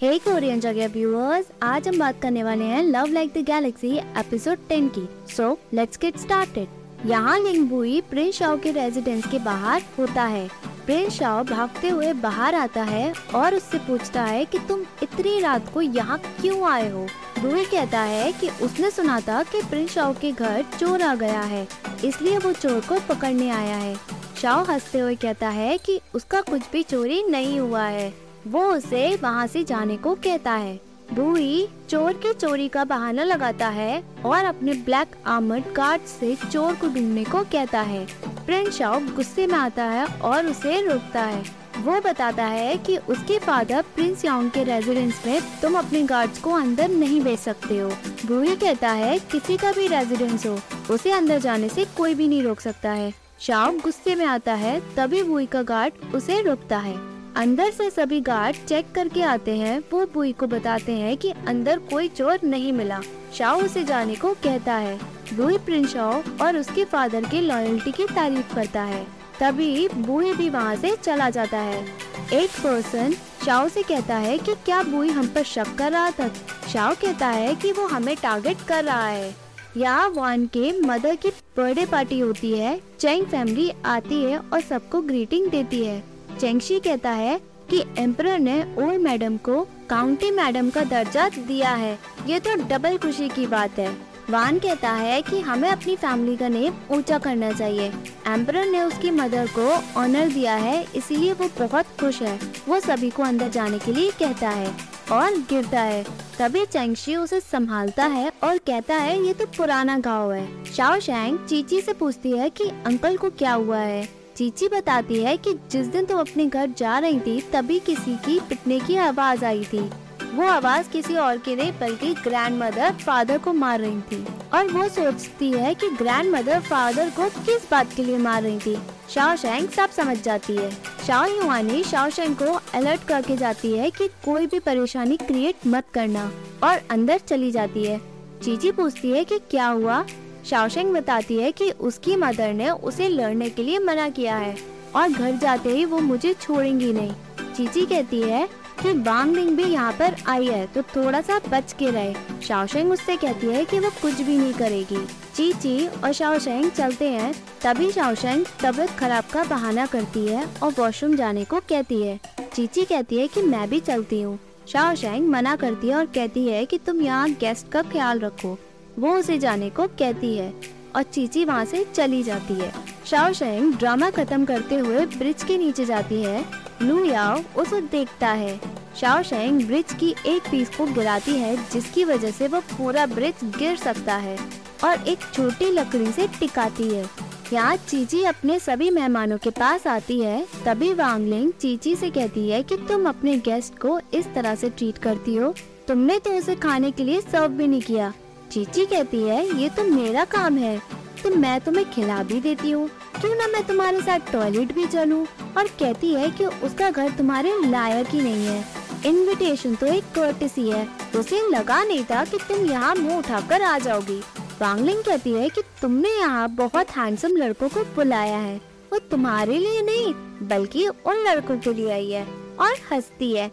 हे Korean जगह viewers आज हम बात करने वाले हैं love like the galaxy episode 10 की। सो लेट्स गेट स्टार्टेड यहाँ लिंग लिंगबुई प्रिंस शाओ के रेजिडेंस के बाहर होता है। प्रिंस शाओ भागते हुए बाहर आता है और उससे पूछता है कि तुम इतनी रात को यहाँ क्यों आए हो? बुई कहता है कि उसने सुना था कि प्रिंस शाओ के घर चोर आ गया है, इसलिए वो चोर को पकड़ने आया है। शाओ हँसते हुए कहता है कि उसका कुछ भी चोरी नहीं हुआ है। वो उसे वहाँ से जाने को कहता है। बुई चोर के चोरी का बहाना लगाता है और अपने ब्लैक आर्मर्ड गार्ड से चोर को ढूँढने को कहता है। प्रिंस शाओ गुस्से में आता है और उसे रोकता है। वो बताता है कि उसके फादर प्रिंस यांग के रेजिडेंस में तुम अपने गार्ड्स को अंदर नहीं भेज सकते हो। बुई कहता है, किसी का भी रेजिडेंस हो, उसे अंदर जाने से कोई भी नहीं रोक सकता है। शाओ गुस्से में आता है, तभी बुई का गार्ड उसे रोकता है। अंदर से सभी गार्ड चेक करके आते हैं। वो बुई को बताते हैं कि अंदर कोई चोर नहीं मिला। शाओ उसे जाने को कहता है। बुई प्रिंस शाओ और उसके फादर की लॉयल्टी की तारीफ़ करता है। तभी बुई भी वहाँ से चला जाता है। एक पर्सन शाओ से कहता है कि क्या बुई हम पर शक कर रहा था? शाओ कहता है कि वो हमें टारगेट कर रहा है। यहाँ वान के मदर की बर्थडे पार्टी होती है। चैंग फैमिली आती है और सबको ग्रीटिंग देती है। चेंगशी कहता है कि एम्पर ने ओल्ड मैडम को काउंटी मैडम का दर्जा दिया है। ये तो डबल खुशी की बात है। वान कहता है कि हमें अपनी फैमिली का नेम ऊँचा करना चाहिए। एम्पर ने उसकी मदर को ऑनर दिया है, इसीलिए वो बहुत खुश है। वो सभी को अंदर जाने के लिए कहता है और गिरता है। तभी चैंगशी उसे संभालता है और कहता है, ये तो पुराना गाँव है। शाओ शैंग चीची से पूछती है कि अंकल को क्या हुआ है। चीची बताती है कि जिस दिन तुम अपने घर जा रही थी, तभी किसी की पिटने की आवाज़ आई थी। वो आवाज़ किसी और की नहीं, बल्कि ग्रैंड मदर फादर को मार रही थी। और वो सोचती है कि ग्रैंड मदर फादर को किस बात के लिए मार रही थी। शाओ शेंग सब समझ जाती है। शाओ युवानी शाओ शेंग को अलर्ट करके जाती है कि कोई भी परेशानी क्रिएट मत करना। और अंदर चली जाती है। चीची पूछती है कि क्या हुआ? शाओशेंग बताती है कि उसकी मदर ने उसे लड़ने के लिए मना किया है और घर जाते ही वो मुझे छोड़ेंगी नहीं। चीची कहती है कि बांग लिंग भी यहाँ पर आई है तो थोड़ा सा बच के रहे। शाओशेंग उससे कहती है कि वो कुछ भी नहीं करेगी। चीची और शाओशेंग चलते हैं, तभी शाओशेंग तबीयत खराब का बहाना करती है और वॉशरूम जाने को कहती है। चीची कहती है कि मैं भी चलती हूँ। शाओशेंग मना करती है और कहती है कि तुम यहाँ गेस्ट का ख्याल रखो। वो उसे जाने को कहती है और चीची वहाँ से चली जाती है। शाओ शेंग ड्रामा खत्म करते हुए ब्रिज के नीचे जाती है। लू याओ उसे देखता है। शाओ शेंग ब्रिज की एक पीस को गिराती है, जिसकी वजह से वो पूरा ब्रिज गिर सकता है और एक छोटी लकड़ी से टिकाती है। यहाँ चीची अपने सभी मेहमानों के पास आती है, तभी वांगलिंग चीची से कहती है कि तुम अपने गेस्ट को इस तरह से ट्रीट करती हो। तुमने तो उसे खाने के लिए सर्व भी नहीं किया। चीची कहती है, ये तो मेरा काम है। तो मैं तुम्हें खिला भी देती हूँ। क्यों ना मैं तुम्हारे साथ टॉयलेट भी चलूँ और कहती है कि उसका घर तुम्हारे लायक ही नहीं है। इनविटेशन तो एक कर्टिसी है। उसे लगा नहीं था कि तुम यहाँ मुँह उठाकर आ जाओगी। वांगलिंग कहती है कि तुमने यहाँ बहुत हैंडसम लड़कों को बुलाया है। वो तुम्हारे लिए नहीं, बल्कि उन लड़कों के लिए आई है। और हंसती है।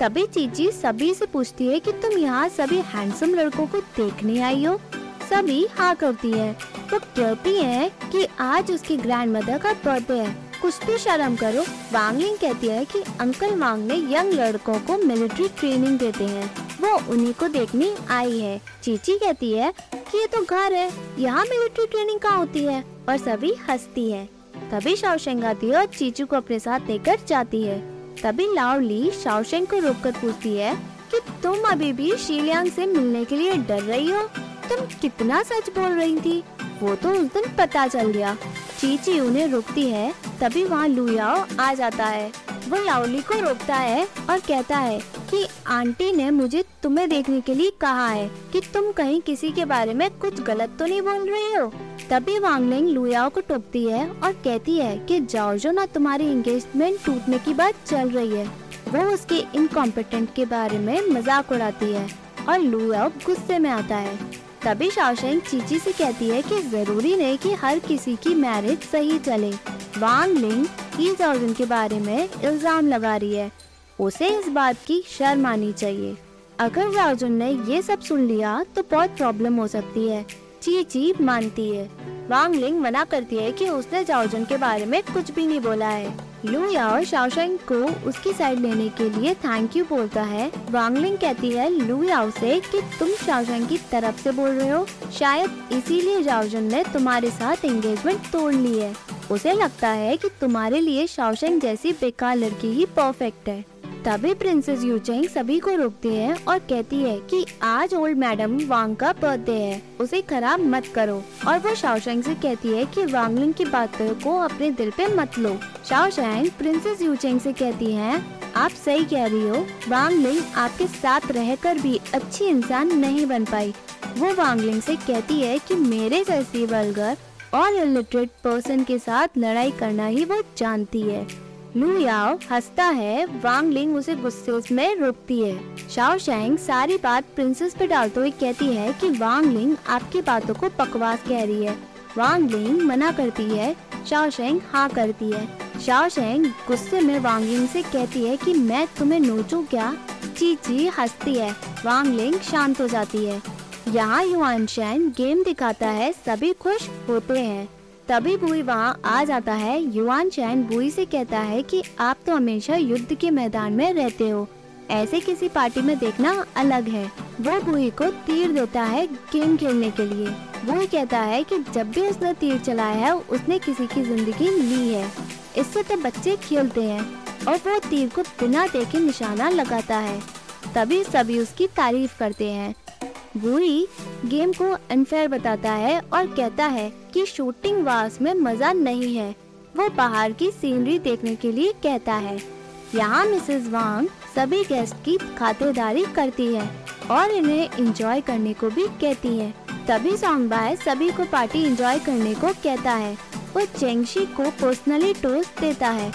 तभी चीची सभी से पूछती है कि तुम यहाँ सभी हैंडसम लड़कों को देखने आई हो। सभी हाँ करती है। तो कहती है कि आज उसकी ग्रैंड मदर का बर्थडे है। कुछ भी शर्म करो। वांगलिंग कहती है कि अंकल वांग ने यंग लड़कों को मिलिट्री ट्रेनिंग देते हैं। वो उन्हीं को देखने आई है। चीची कहती है कि ये तो घर है। यहाँ मिलिट्री ट्रेनिंग कहाँ होती है? और सभी हंसती है। तभी शाओशेंग आती है और चीचू को अपने साथ लेकर जाती है। तभी लाओली शाओशेंग को रोककर पूछती है कि तुम अभी भी शीलियांग से मिलने के लिए डर रही हो? तुम कितना सच बोल रही थी? वो तो उस दिन पता चल गया। चीची उन्हें रोकती है, तभी वहाँ लुयाओ आ जाता है। वो लाओली को रोकता है और कहता है कि आंटी ने मुझे तुम्हें देखने के लिए कहा है कि तुम कहीं किसी के बारे में कुछ गलत तो नहीं बोल रही हो। तभी वांगलिंग लुयाओ को टोकती है और कहती है कि जॉर्जो ना तुम्हारी एंगेजमेंट टूटने की बात चल रही है। वो उसके इनकॉम्पिटेंट के बारे में मज़ाक उड़ाती है और लुयाओ गुस्से में आता है। तभी शाओशेंग चीची से कहती है कि ज़रूरी नहीं कि हर किसी की मैरिज सही चले। वांग लिंग की जॉर्जन के बारे में इल्ज़ाम लगा रही है। उसे इस बात की शर्म आनी चाहिए। अगर जाओजुन ने ये सब सुन लिया तो बहुत प्रॉब्लम हो सकती है। ची ची मानती है। वांग लिंग मना करती है कि उसने जाओजुन के बारे में कुछ भी नहीं बोला है। लू याओ शाओशेंग को उसकी साइड लेने के लिए थैंक यू बोलता है। वांग लिंग कहती है, लू याओ से कि तुम शाओशेंग की तरफ़ से बोल रहे हो। शायद इसीलिए जाओजुन ने तुम्हारे साथ एंगेजमेंट तोड़ ली है। उसे लगता है कि तुम्हारे लिए शाओशेंग जैसी बेकार लड़की ही परफेक्ट है। तभी प्रिंसेस यूचेंग सभी को रोकती है और कहती है कि आज ओल्ड मैडम वांग का बर्थडे है। उसे खराब मत करो। और वो शाओशेंग से कहती है कि वांगलिंग की बातों को अपने दिल पे मत लो। शाओशेंग प्रिंसेस यूचेंग से कहती है, आप सही कह रही हो। वांगलिंग आपके साथ रहकर भी अच्छी इंसान नहीं बन पाई। वो वांगलिंग से कहती है कि मेरे जैसी वर्गर और इलिटरेट पर्सन के साथ लड़ाई करना ही वो जानती है। लू याओ हंसता है, वांग लिंग उसे गुस्से में रोकती है। शाओ शेंग सारी बात प्रिंसेस पे डालते हुए कहती है कि वांग लिंग आपकी बातों को बकवास कह रही है। वांग लिंग मना करती है, शाओ शेंग हाँ करती है। शाओ शेंग गुस्से में वांग लिंग से कहती है कि मैं तुम्हें नोचू क्या? ची ची हंसती है। वांग लिंग शांत हो जाती है। यहाँ युवान शैन गेम दिखाता है, सभी खुश होते हैं। तभी बुई वहाँ आ जाता है। युवान चैन बुई से कहता है कि, आप तो हमेशा युद्ध के मैदान में रहते हो। ऐसे किसी पार्टी में देखना अलग है। वो बुई को तीर देता है गेम खेलने के लिए। बुई कहता है कि, जब भी उसने तीर चलाया है, उसने किसी की ज़िंदगी ली है। इससे तो बच्चे खेलते हैं और वो तीर को बिना देखे निशाना लगाता है। तभी सभी उसकी तारीफ़ करते हैं। बुई गेम को अनफेयर बताता है और कहता है कि शूटिंग वास में मज़ा नहीं है। वो बाहर की सीनरी देखने के लिए कहता है। यहाँ मिसेस वांग सभी गेस्ट की खातिरदारी करती है और इन्हें एंजॉय करने को भी कहती है। तभी सॉन्ग बाय सभी को पार्टी एंजॉय करने को कहता है। वो चेंगशी को पर्सनली टोस्ट देता है।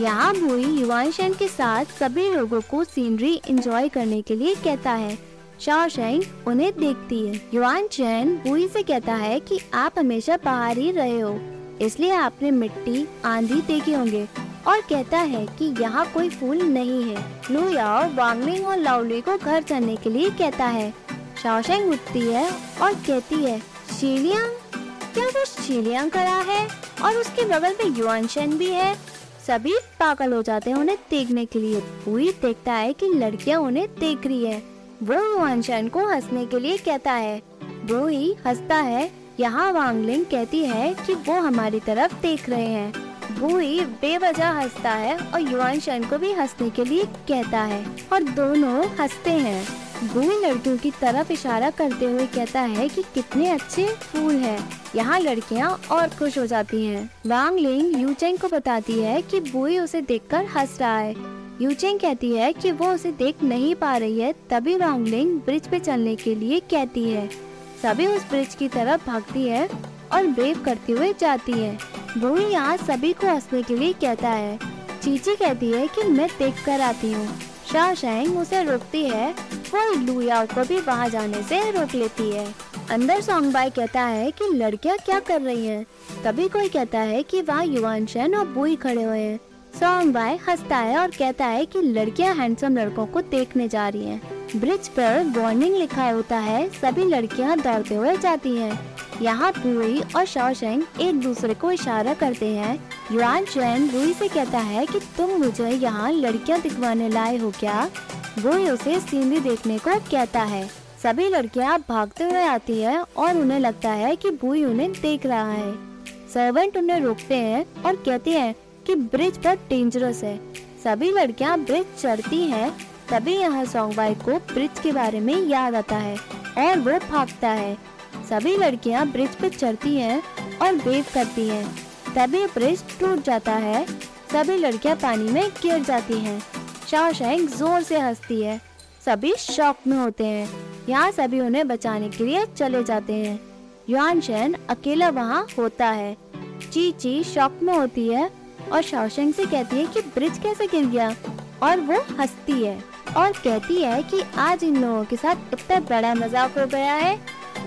यहाँ भूई युवान के साथ सभी लोगों को सीनरी एंजॉय करने के लिए कहता है। शाओशेंग उन्हें देखती है। युआन चैन बुई से कहता है कि आप हमेशा बाहर ही रहे हो। इसलिए आपने मिट्टी, आंधी देखी होंगे और कहता है कि यहाँ कोई फूल नहीं है। लू याओ वांगलिंग और लाउली को घर चलने के लिए कहता है। शाओशेंग उठती है और कहती है, शीलियांग? क्या वो शीलियांग करा है? और उसके बगल में युआन शेन भी है? सभी पागल हो जाते हैं उन्हें देखने के लिए। बुई देखता है कि लड़कियाँ उन्हें देख रही है। वो युवानशन को हंसने के लिए कहता है। वो ही हंसता है। यहाँ वांगलिंग कहती है कि वो हमारी तरफ़ देख रहे हैं। वो ही बेवजह हंसता है और युवान शन को भी हंसने के लिए कहता है। और दोनों हँसते हैं। बुई लड़कियों की तरफ़ इशारा करते हुए कहता है कि कितने अच्छे फूल हैं। यहाँ लड़कियाँ और खुश हो जाती हैं। वांग लिंग यूचेंग को बताती है कि बुई उसे देखकर हंस रहा है। यूचेंग कहती है कि वो उसे देख नहीं पा रही है, तभी वांगलिंग ब्रिज पे चलने के लिए कहती है। सभी उस ब्रिज की तरफ़ भागती है और ब्रेव करते हुए जाती है। वो यहाँ सभी को हंसने के लिए कहता है। चीची कहती है कि मैं देख कर आती हूँ। शाह उसे रोकती है, वो लुया को भी वहाँ जाने से रोक लेती है। अंदर सॉन्ग बाय कहता है कि लड़कियाँ क्या कर रही हैं? तभी कोई कहता है कि वहाँ युवान शैन और बुई खड़े हुए हैं। सॉन्ग बाय हंसता है और कहता है कि लड़कियाँ हैंडसम लड़कों को देखने जा रही हैं। ब्रिज पर वार्निंग लिखा होता है, सभी लड़कियाँ दौड़ते हुए जाती हैं। यहाँ पूरी और शौशेंग एक दूसरे को इशारा करते हैं युआन चैन रूई से कहता है कि तुम मुझे यहाँ लड़कियाँ दिखवाने लाए हो क्या वो उसे सीनरी देखने को कहता है सभी लड़कियाँ भागते हुए आती है और उन्हें लगता है कि बुई उन्हें देख रहा है सर्वेंट उन्हें रोकते हैं और कहते हैं कि ब्रिज पर डेंजरस है। सभी लड़कियाँ ब्रिज चढ़ती हैं, तभी यहाँ सॉन्ग बाई को ब्रिज के बारे में याद आता है और वो भागता है। सभी लड़कियाँ ब्रिज पर चढ़ती हैं और वेव करती हैं, तभी ब्रिज टूट जाता है। सभी लड़कियाँ पानी में गिर जाती हैं। शाओशैंग ज़ोर से हंसती है। सभी शॉक में होते हैं। यहाँ सभी उन्हें बचाने के लिए चले जाते हैं। युआन शैन अकेला वहाँ होता है। ची ची शॉक में होती है। और शाओशेंग से कहती है कि ब्रिज कैसे गिर गया? और वो हंसती है और कहती है कि आज इन लोगों के साथ इतना बड़ा मज़ाक हो गया है।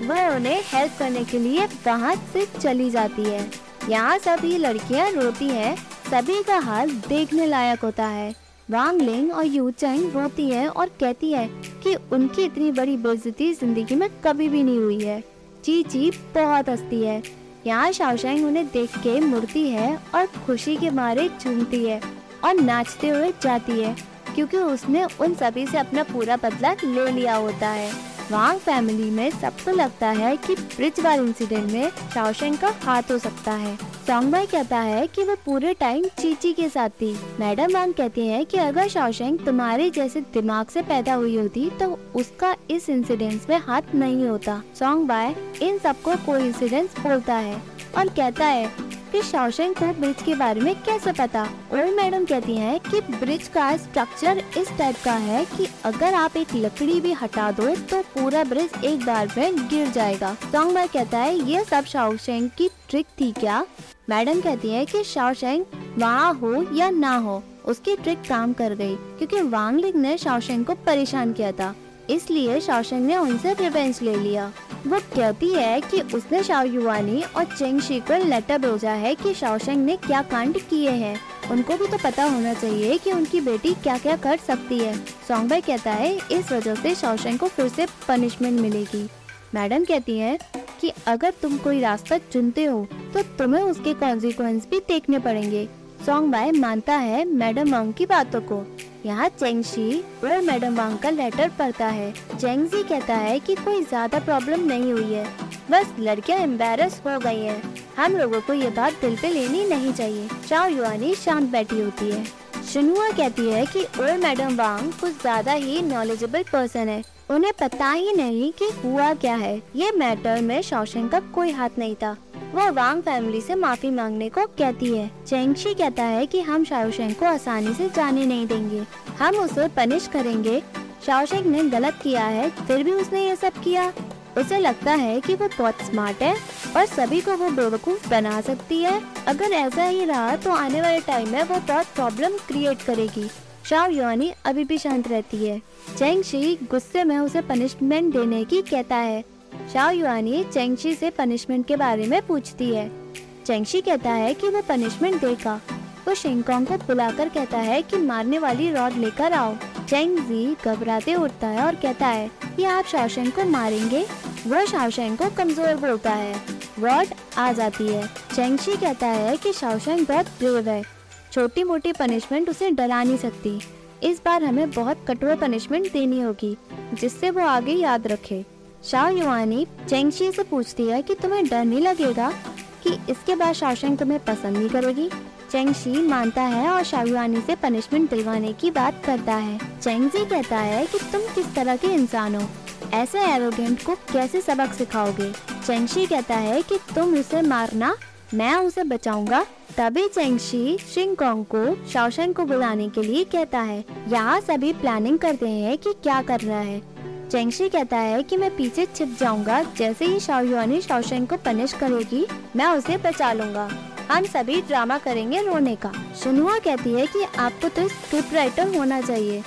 वह उन्हें हेल्प करने के लिए वहाँ से चली जाती है। यहाँ सभी लड़कियाँ रोती हैं, सभी का हाल देखने लायक होता है। वांग लिंग और यू चैंग रोती है और कहती है कि उनकी इतनी बड़ी बेइज्जती ज़िंदगी में कभी भी नहीं हुई है। ची ची बहुत हंसती है। यहाँ शाओशेंग उन्हें देख के मुड़ती है और खुशी के मारे चूमती है और नाचते हुए जाती है, क्योंकि उसने उन सभी से अपना पूरा बदला ले लिया होता है। वांग फैमिली में सबको लगता है कि ब्रिज वाल इंसिडेंट में शाओशेंग का हाथ हो सकता है। सॉन्ग भाई कहता है कि वो पूरे टाइम चीची के साथ थी। मैडम वांग कहती है कि अगर शाओशेंग तुम्हारे जैसे दिमाग से पैदा हुई होती तो उसका इस इंसिडेंट में हाथ नहीं होता। सॉन्ग बाय इन सबको कोई बोलता है। और कहता है कि शौशंग को ब्रिज के बारे में कैसे पता? और मैडम कहती हैं कि ब्रिज का स्ट्रक्चर इस टाइप का है कि अगर आप एक लकड़ी भी हटा दो तो पूरा ब्रिज एक बार में गिर जाएगा। सॉन्ग कहता है ये सब शाओशेंग की ट्रिक थी क्या? मैडम कहती है कि शाओशेंग वहाँ हो या ना हो, उसकी ट्रिक काम कर गई, क्योंकि वांगलिंग ने शाओशेंग को परेशान किया था, इसलिए शाओशेंग ने उनसे रिवेंज ले लिया। वो कहती है कि उसने शाओ युवानी और चेंग शी को लेटर भेजा है कि शाओशेंग ने क्या कांड किए हैं। उनको भी तो पता होना चाहिए कि उनकी बेटी क्या क्या कर सकती है। सॉन्ग भाई कहता है, इस वजह से शाओशेंग को फिर से पनिशमेंट मिलेगी। मैडम कहती है कि अगर तुम कोई रास्ता चुनते हो तो तुम्हें उसके कॉन्सिक्वेंस भी देखने पड़ेंगे। सॉन्ग बाय मानता है मैडम वांग की बातों को। यहाँ चेंगशी और मैडम वांग का लेटर पढ़ता है। चेंगजी कहता है कि कोई ज़्यादा प्रॉब्लम नहीं हुई है। बस लड़कियाँ एम्बेरस हो गई हैं। हम लोगों को ये बात दिल पे लेनी नहीं चाहिए। चाओ युआनी शांत बैठी होती है। शिनुआ कहती है कि और मैडम वांग कुछ ज़्यादा ही नॉलेजेबल पर्सन है। उन्हें पता ही नहीं कि हुआ क्या है। ये मैटर में शौशन का कोई हाथ नहीं था। वह वांग फैमिली से माफ़ी मांगने को कहती है। चेंगशी कहता है कि हम शाओशेंग को आसानी से जाने नहीं देंगे। हम उसे पनिश करेंगे। शाओशेंग ने गलत किया है, फिर भी उसने ये सब किया। उसे लगता है कि वो बहुत स्मार्ट है। और सभी को वो बेवकूफ़ बना सकती है। अगर ऐसा ही रहा तो आने वाले टाइम में वो बहुत प्रॉब्लम क्रिएट करेगी। शाओ युआनी अभी भी शांत रहती है। चेंग शी गुस्से में उसे पनिशमेंट देने की कहता है। शाओ युआनी चेंगशी से पनिशमेंट के बारे में पूछती है। चेंगशी कहता है कि वो पनिशमेंट देगा। वो शिंगकोंग को बुलाकर कहता है कि मारने वाली रॉड लेकर आओ। चेंग जी घबराते उठता है और कहता है कि आप शाओशेंग को मारेंगे। वो शाओशेंग को कमज़ोर बोलता है। रॉड आ जाती है। चेंगशी कहता है कि शाओशेंग बहुत ब्रेव है। छोटी मोटी पनिशमेंट उसे डरा नहीं सकती। इस बार हमें बहुत कठोर पनिशमेंट देनी होगी, जिससे वो आगे याद रखे। शाह युवानी चेंगशी से पूछती है कि तुम्हें डर नहीं लगेगा कि इसके बाद शाओशेंग तुम्हें पसंद नहीं करेगी? चेंगशी मानता है और शाहयुआनी से पनिशमेंट दिलवाने की बात करता है। चेंगजी कहता है कि तुम किस तरह के इंसान हो? ऐसे एरोगेंट को कैसे सबक सिखाओगे? चेंगशी कहता है कि तुम उसे मारना, मैं उसे बचाऊँगा। तभी चेंगशी शिंगकोंग को शाओशेंग को बुलाने के लिए कहता है। यहाँ सभी प्लानिंग करते हैं कि क्या कर रहा है। चेंगशी कहता है कि मैं पीछे छिप जाऊँगा। जैसे ही शाओयुआनी शाओशेंग को पनिश करेगी, मैं उसे बचा लूँगा। हम सभी ड्रामा करेंगे रोने का। शुनुआ कहती है कि आपको तो स्क्रिप्ट राइटर होना चाहिए।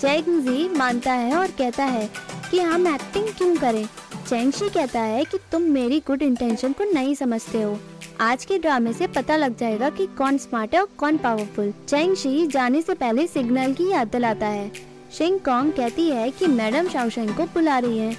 चेंगजी मानता है और कहता है कि हम एक्टिंग क्यों करें? चेंगशी कहता है कि तुम मेरी गुड इंटेंशन को नहीं समझते हो। आज के ड्रामे से पता लग जाएगा कि कौन स्मार्ट है और कौन पावरफुल चेंगशी जाने से पहले सिग्नल की याद दिलाता है। शिंग कॉन्ग कहती है कि मैडम शाओशेंग को बुला रही है।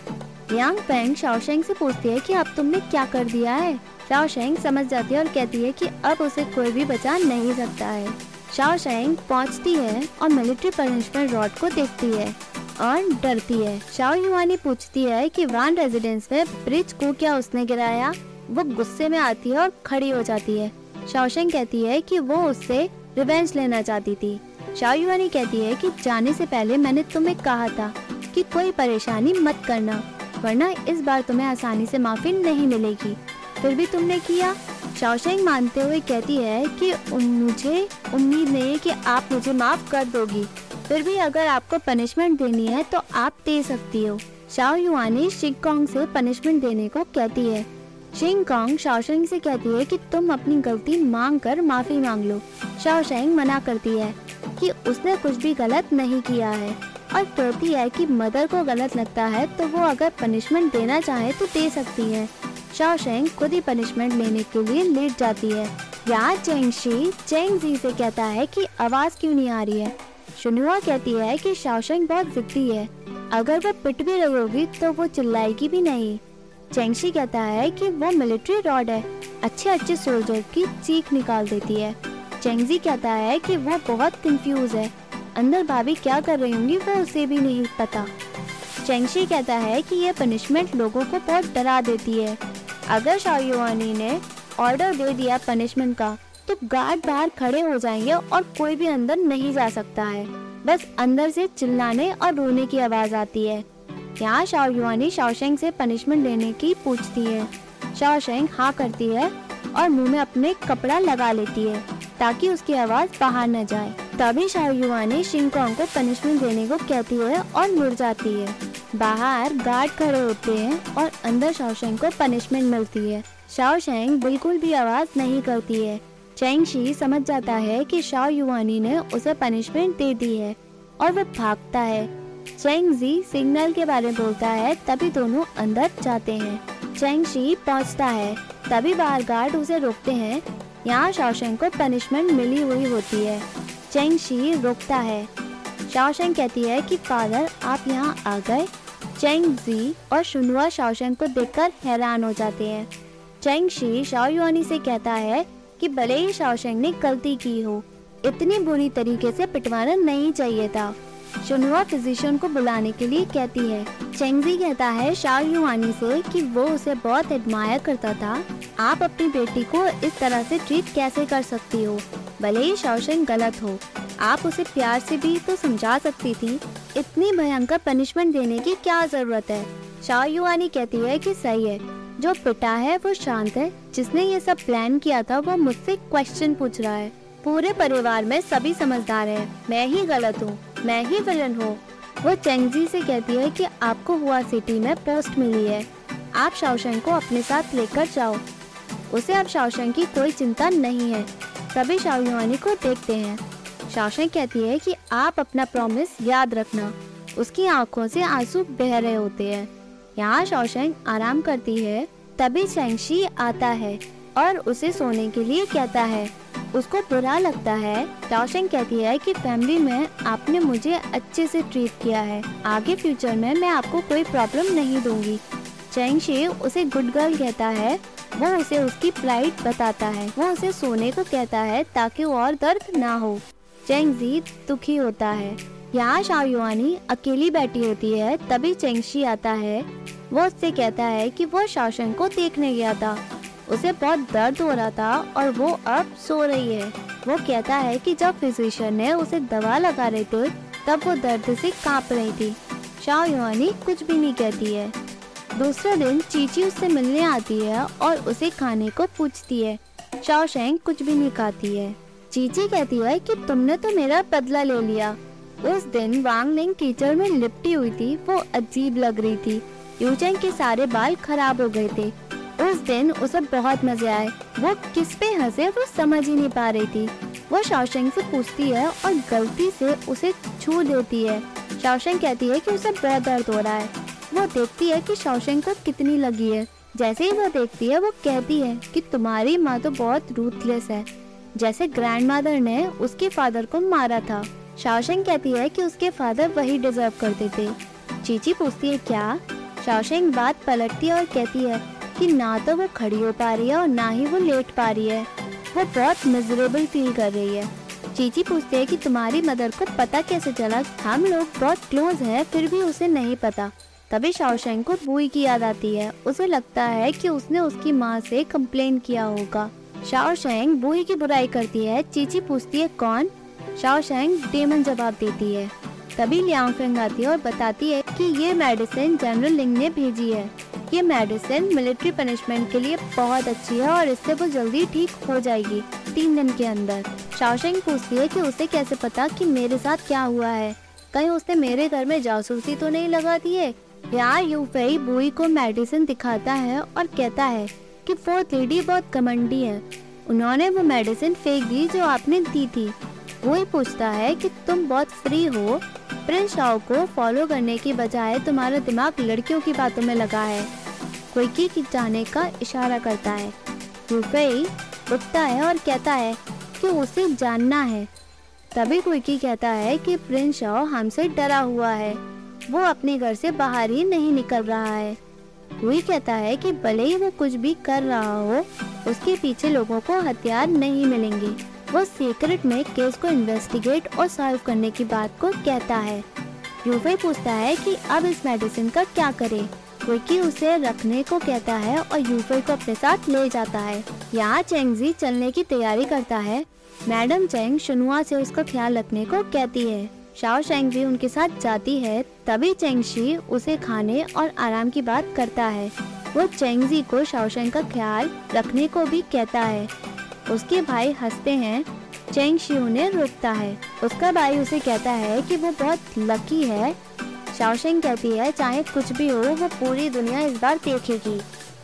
यांग पेंग शाओशेंग से पूछती है कि अब तुमने क्या कर दिया है? शाओशेंग समझ जाती है और कहती है कि अब उसे कोई भी बचा नहीं सकता है। शाओशेंग पहुँचती है और मिलिट्री पनिशमेंट रॉड को देखती है। और डरती है। शाओ युवानी पूछती है कि वान रेजिडेंस में ब्रिज को क्या उसने गिराया? वो गुस्से में आती है और खड़ी हो जाती है। शाओशेंग कहती है कि वो उससे रिवेंज लेना चाहती थी। शाहयुआनी कहती है कि जाने से पहले मैंने तुम्हें कहा था कि कोई परेशानी मत करना, वरना इस बार तुम्हें आसानी से माफ़ी नहीं मिलेगी। फिर भी तुमने किया। शाओशेंग मानते हुए कहती है कि मुझे उम्मीद नहीं है कि आप मुझे माफ़ कर दोगी। फिर भी अगर आपको पनिशमेंट देनी है तो आप दे सकती हो। शाओ युआनी शिंग कॉन्ग से पनिशमेंट देने को कहती है। शिंग कॉन्ग शाओशेंग से कहती है कि तुम अपनी गलती मांग कर माफ़ी मांग लो। शाओशेंग मना करती है कि उसने कुछ भी गलत नहीं किया है और कहती है कि मदर को गलत लगता है तो वो अगर पनिशमेंट देना चाहे तो दे सकती है। शाओशेंग खुद ही पनिशमेंट लेने के लिए लेट जाती है। यहाँ चेंगशी चेंग जी से कहता है कि आवाज़ क्यों नहीं आ रही है? शुनुआ कहती है कि शाओशेंग बहुत जिद्दी है। अगर वो पिट भी रही होगी तो वो चिल्लाएगी भी नहीं। चेंगशी कहता है कि वो मिलिट्री रॉड है। अच्छे अच्छे सोल्जर की चीख निकाल देती है। चेंगजी कहता है कि वो बहुत कंफ्यूज है। अंदर भाभी क्या कर रही होंगी, वो उसे भी नहीं पता। चेंगशी कहता है कि ये पनिशमेंट लोगों को बहुत डरा देती है। अगर शाओयुआनी ने ऑर्डर दे दिया पनिशमेंट का तो गार्ड बाहर खड़े हो जाएँगे और कोई भी अंदर नहीं जा सकता है। बस अंदर से चिल्लाने और रोने की आवाज़ आती है। यहाँ शाओयुआनी शाओशेंग से पनिशमेंट लेने की पूछती है। शाओशेंग हाँ करती है और मुँह में अपने कपड़ा लगा लेती है ताकि उसकी आवाज़ बाहर न जाए। तभी शाओयुआनी शिंगकोंग को पनिशमेंट देने को कहती है और मुड़ जाती है। बाहर गार्ड खड़े होते हैं और अंदर शाओशेंग को पनिशमेंट मिलती है। शाओशेंग बिल्कुल भी आवाज़ नहीं करती है। चैंगशी समझ जाता है कि शाओ युवानी ने उसे पनिशमेंट दे दी है और वह भागता है। चैंगजी सिग्नल के बारे में बोलता है, तभी दोनों अंदर जाते हैं। चैंगशी पहुँचता है, तभी बार गार्ड उसे रोकते हैं। यहाँ शाओशेंग को पनिशमेंट मिली हुई होती है। चैंग शी रोकता है। शाओशेंग कहती है कि, फादर, आप यहाँ आ गए। चैंग जी और शुनुआ शाओशेंग को देखकर हैरान हो जाते हैं। चैंग शी शाओयुआनी से कहता है कि भले ही शाओशेंग ने गलती की हो, इतनी बुरी तरीके से पिटवाना नहीं चाहिए था। शुनुआ फिजिशियन को बुलाने के लिए कहती है, चेंगजी कहता है शाह युवानी से कि वो उसे बहुत एडमायर करता था। आप अपनी बेटी को इस तरह से ट्रीट कैसे कर सकती हो? भले ही शौशन गलत हो, आप उसे प्यार से भी तो समझा सकती थी। इतनी भयंकर पनिशमेंट देने की क्या ज़रूरत है? शाह युवानी कहती है कि सही है जो पिटा है, वो शांत है। जिसने ये सब प्लान किया था, वो मुझसे क्वेश्चन पूछ रहा है। पूरे परिवार में सभी समझदार हैं। मैं ही गलत हूँ। मैं ही विलन हूँ। वो चेंगजी से कहती है कि आपको हुआ सिटी में पोस्ट मिली है। आप शाओशंग को अपने साथ लेकर जाओ। उसे अब शाओशंग की कोई चिंता नहीं है। सभी शाओयुआनी को देखते हैं। शाओशंग कहती है कि आप अपना प्रॉमिस याद रखना। उसकी आँखों से आँसू बह रहे होते हैं। यहाँ शाओशंग आराम करती है, तभी चैंगशी आता है और उसे सोने के लिए कहता है। उसको बुरा लगता है। शाओशंग कहती है कि फैमिली में आपने मुझे अच्छे से ट्रीट किया है। आगे फ्यूचर में मैं आपको कोई प्रॉब्लम नहीं दूँगी। चैंगशी उसे गुड गर्ल कहता है। वो उसे उसकी प्राइड बताता है। वो उसे सोने को कहता है ताकि और दर्द ना हो। चेंगजी दुखी होता है। यहाँ शाओयुआनी अकेली बैठी होती है, तभी चेंगशी आता है। वो उससे कहता है कि वो शासन को देखने गया था। उसे बहुत दर्द हो रहा था और वो अब सो रही है। वो कहता है कि जब फिजिशियन ने उसे दवा लगा रहे थे, तब वो दर्द से काँप रही थी। शाओयुआनी कुछ भी नहीं कहती है। दूसरे दिन चीची उससे मिलने आती है और उसे खाने को पूछती है। शाओशेंग कुछ भी नहीं खाती है। चीची कहती है कि तुमने तो मेरा बदला ले लिया। उस दिन वांग निंग कीचड़ में लिपटी हुई थी, वो अजीब लग रही थी। यूचेंग के सारे बाल खराब हो गए थे। उस दिन उसे बहुत मज़े आए। वो किस पे हंसे वो समझ ही नहीं पा रही थी। वो शौशंग से पूछती है और गलती से उसे छू देती है। शाओशेंग कहती है कि उसे बहुत दर्द हो रहा है। वो देखती है कि शौशंग को कितनी लगी है। जैसे ही वो देखती है, वो कहती है कि तुम्हारी माँ तो बहुत रूथलेस है। जैसे ग्रैंड मदर ने उसके फादर को मारा था। शाओशेंग कहती है कि उसके फादर वही डिजर्व करते थे। चीची पूछती है, क्या? शाओशेंग बात पलटती है और कहती है कि ना तो वो खड़ी हो पा रही है और ना ही वो लेट पा रही है। वो बहुत मिजरेबल फील कर रही है। चीची पूछती है कि तुम्हारी मदर को पता कैसे चला? हम लोग बहुत क्लोज हैं, फिर भी उसे नहीं पता। तभी शाओशेंग को बुई की याद आती है। उसे लगता है कि उसने उसकी माँ से कंप्लेन किया होगा। शाओशेंग बुई की बुराई करती है। चीची पूछती है, कौन? शाओशेंग डेमन जवाब देती है। तभी लियांग आती है और बताती है कि ये मेडिसिन जनरल लिंग ने भेजी है। ये मेडिसिन मिलिट्री पनिशमेंट के लिए बहुत अच्छी है और इससे वो जल्दी ठीक हो जाएगी तीन दिन के अंदर। शाओशेंग पूछती है कि उसे कैसे पता कि मेरे साथ क्या हुआ है। कहीं उसने मेरे घर में जासूसी तो नहीं लगा दी है? यहाँ यूफेई बुई को मेडिसिन दिखाता है और कहता है कि फोर्थ लेडी बहुत कमंडी है। उन्होंने वो मेडिसिन फेंक दी जो आपने दी थी। वही पूछता है कि तुम बहुत फ्री हो। प्रिंस शाओ को फॉलो करने की बजाय तुम्हारा दिमाग लड़कियों की बातों में लगा है। कोई की जाने का इशारा करता है। यूफेई उठता है और कहता है कि उसे जानना है। तभी कुकी कहता है कि प्रिंस शॉ हमसे डरा हुआ है। वो अपने घर से बाहर ही नहीं निकल रहा है। कोई कहता है कि भले ही वो कुछ भी कर रहा हो, उसके पीछे लोगों को हथियार नहीं मिलेंगे। वो सीक्रेट में केस को इन्वेस्टिगेट और सॉल्व करने की बात को कहता है। यूफे पूछता है कि अब इस मेडिसिन का क्या करे? विकी उसे रखने को कहता है और यूफे को अपने साथ ले जाता है। यहाँ चेंगजी चलने की तैयारी करता है। मैडम चेंग शुनुआ से उसका ख्याल रखने को कहती है। शाओ शेंग भी उनके साथ जाती है, तभी चेंगशी उसे खाने और आराम की बात करता है। वो चेंगजी को शाओशेंग का ख्याल रखने को भी कहता है। उसके भाई हँसते हैं। चेंग शी उन्हें रोकता है। उसका भाई उसे कहता है कि वो बहुत लकी है। शाओशेंग कहती है, चाहे कुछ भी हो, वो पूरी दुनिया इस बार देखेगी।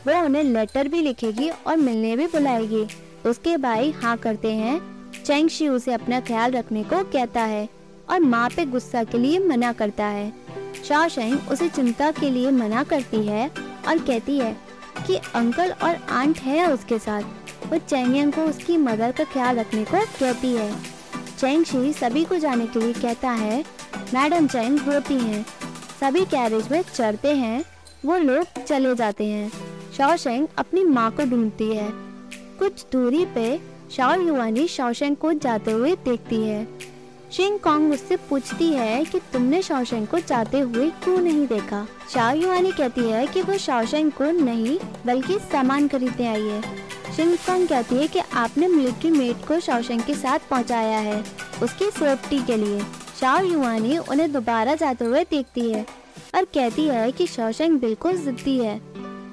वो उन्हें लेटर भी लिखेगी और मिलने भी बुलाएगी। उसके भाई हाँ करते हैं। चेंग शी उसे अपना ख्याल रखने को कहता है और माँ पे गुस्सा के लिए मना करता है। शाओशेंग उसे चिंता के लिए मना करती है और कहती है कि अंकल और आंट है उसके साथ। वो चेंग को उसकी मदर का ख्याल रखने को कहती है। चेंग शी सभी को जाने के लिए कहता है, मैडम चेंग रोती हैं। सभी कैरेज में चढ़ते हैं, वो लोग चले जाते हैं। शाओशेंग अपनी माँ को ढूंढती है। कुछ दूरी पे शाओ युवानी शाओशेंग को जाते हुए देखती है। शिंग कॉन्ग उससे पूछती है कि तुमने शाओशेंग को जाते हुए क्यों नहीं देखा? शाओ युवानी कहती है कि वो शाओशेंग को नहीं, बल्कि सामान खरीदने आई है। कॉन्ग कहती है कि आपने मिलिट्री मेट को शाओशेंग के साथ पहुँचाया है उसकी सेफ्टी के लिए। शाओ युवानी उन्हें दोबारा जाते हुए देखती है और कहती है कि शौशंग बिल्कुल जिद्दी है।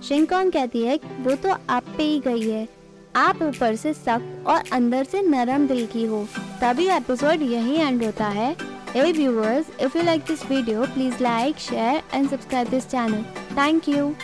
शिंग कहती है वो तो आप पे ही गई है। आप ऊपर से सख्त और अंदर से नरम दिल की हो। तभी एपिसोड यही एंड होता है। Hey viewers, if you like this video, please like, share and subscribe this channel. Thank you.